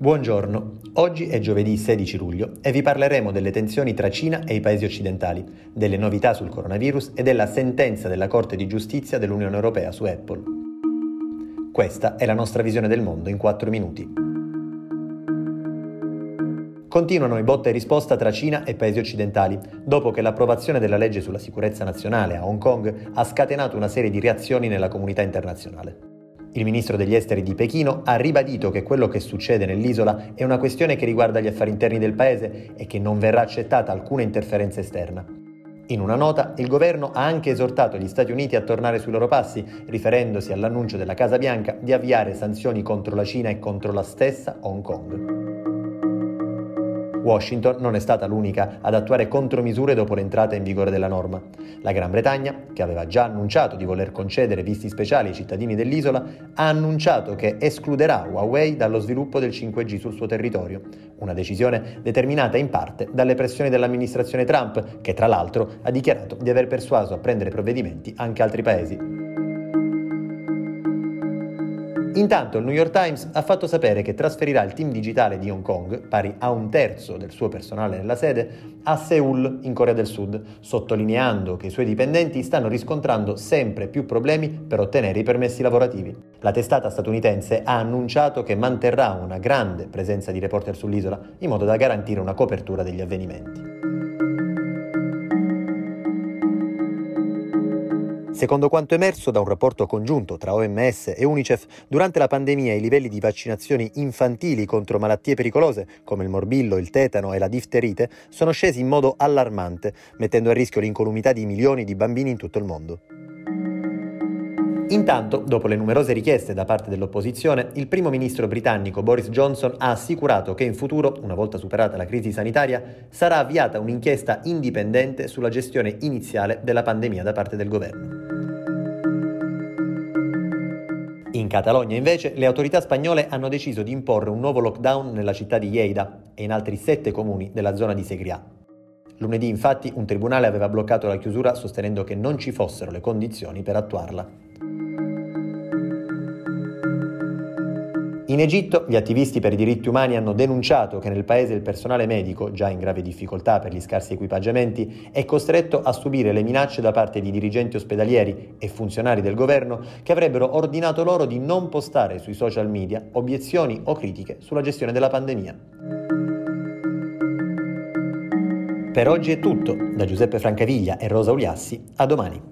Buongiorno, oggi è giovedì 16 luglio e vi parleremo delle tensioni tra Cina e i paesi occidentali, delle novità sul coronavirus e della sentenza della Corte di giustizia dell'Unione Europea su Apple. Questa è la nostra visione del mondo in 4 minuti. Continuano i botta e risposta tra Cina e paesi occidentali, dopo che l'approvazione della legge sulla sicurezza nazionale a Hong Kong ha scatenato una serie di reazioni nella comunità internazionale. Il ministro degli esteri di Pechino ha ribadito che quello che succede nell'isola è una questione che riguarda gli affari interni del paese e che non verrà accettata alcuna interferenza esterna. In una nota, il governo ha anche esortato gli Stati Uniti a tornare sui loro passi, riferendosi all'annuncio della Casa Bianca di avviare sanzioni contro la Cina e contro la stessa Hong Kong. Washington non è stata l'unica ad attuare contromisure dopo l'entrata in vigore della norma. La Gran Bretagna, che aveva già annunciato di voler concedere visti speciali ai cittadini dell'isola, ha annunciato che escluderà Huawei dallo sviluppo del 5G sul suo territorio, una decisione determinata in parte dalle pressioni dell'amministrazione Trump, che tra l'altro ha dichiarato di aver persuaso a prendere provvedimenti anche altri paesi. Intanto il New York Times ha fatto sapere che trasferirà il team digitale di Hong Kong, pari a un terzo del suo personale nella sede, a Seoul, in Corea del Sud, sottolineando che i suoi dipendenti stanno riscontrando sempre più problemi per ottenere i permessi lavorativi. La testata statunitense ha annunciato che manterrà una grande presenza di reporter sull'isola, in modo da garantire una copertura degli avvenimenti. Secondo quanto emerso da un rapporto congiunto tra OMS e Unicef, durante la pandemia i livelli di vaccinazioni infantili contro malattie pericolose come il morbillo, il tetano e la difterite sono scesi in modo allarmante, mettendo a rischio l'incolumità di milioni di bambini in tutto il mondo. Intanto, dopo le numerose richieste da parte dell'opposizione, il primo ministro britannico Boris Johnson ha assicurato che in futuro, una volta superata la crisi sanitaria, sarà avviata un'inchiesta indipendente sulla gestione iniziale della pandemia da parte del governo. In Catalogna invece le autorità spagnole hanno deciso di imporre un nuovo lockdown nella città di Lleida e in altri sette comuni della zona di Segrià. Lunedì infatti un tribunale aveva bloccato la chiusura sostenendo che non ci fossero le condizioni per attuarla. In Egitto gli attivisti per i diritti umani hanno denunciato che nel paese il personale medico, già in grave difficoltà per gli scarsi equipaggiamenti, è costretto a subire le minacce da parte di dirigenti ospedalieri e funzionari del governo che avrebbero ordinato loro di non postare sui social media obiezioni o critiche sulla gestione della pandemia. Per oggi è tutto, da Giuseppe Francaviglia e Rosa Uliassi, a domani.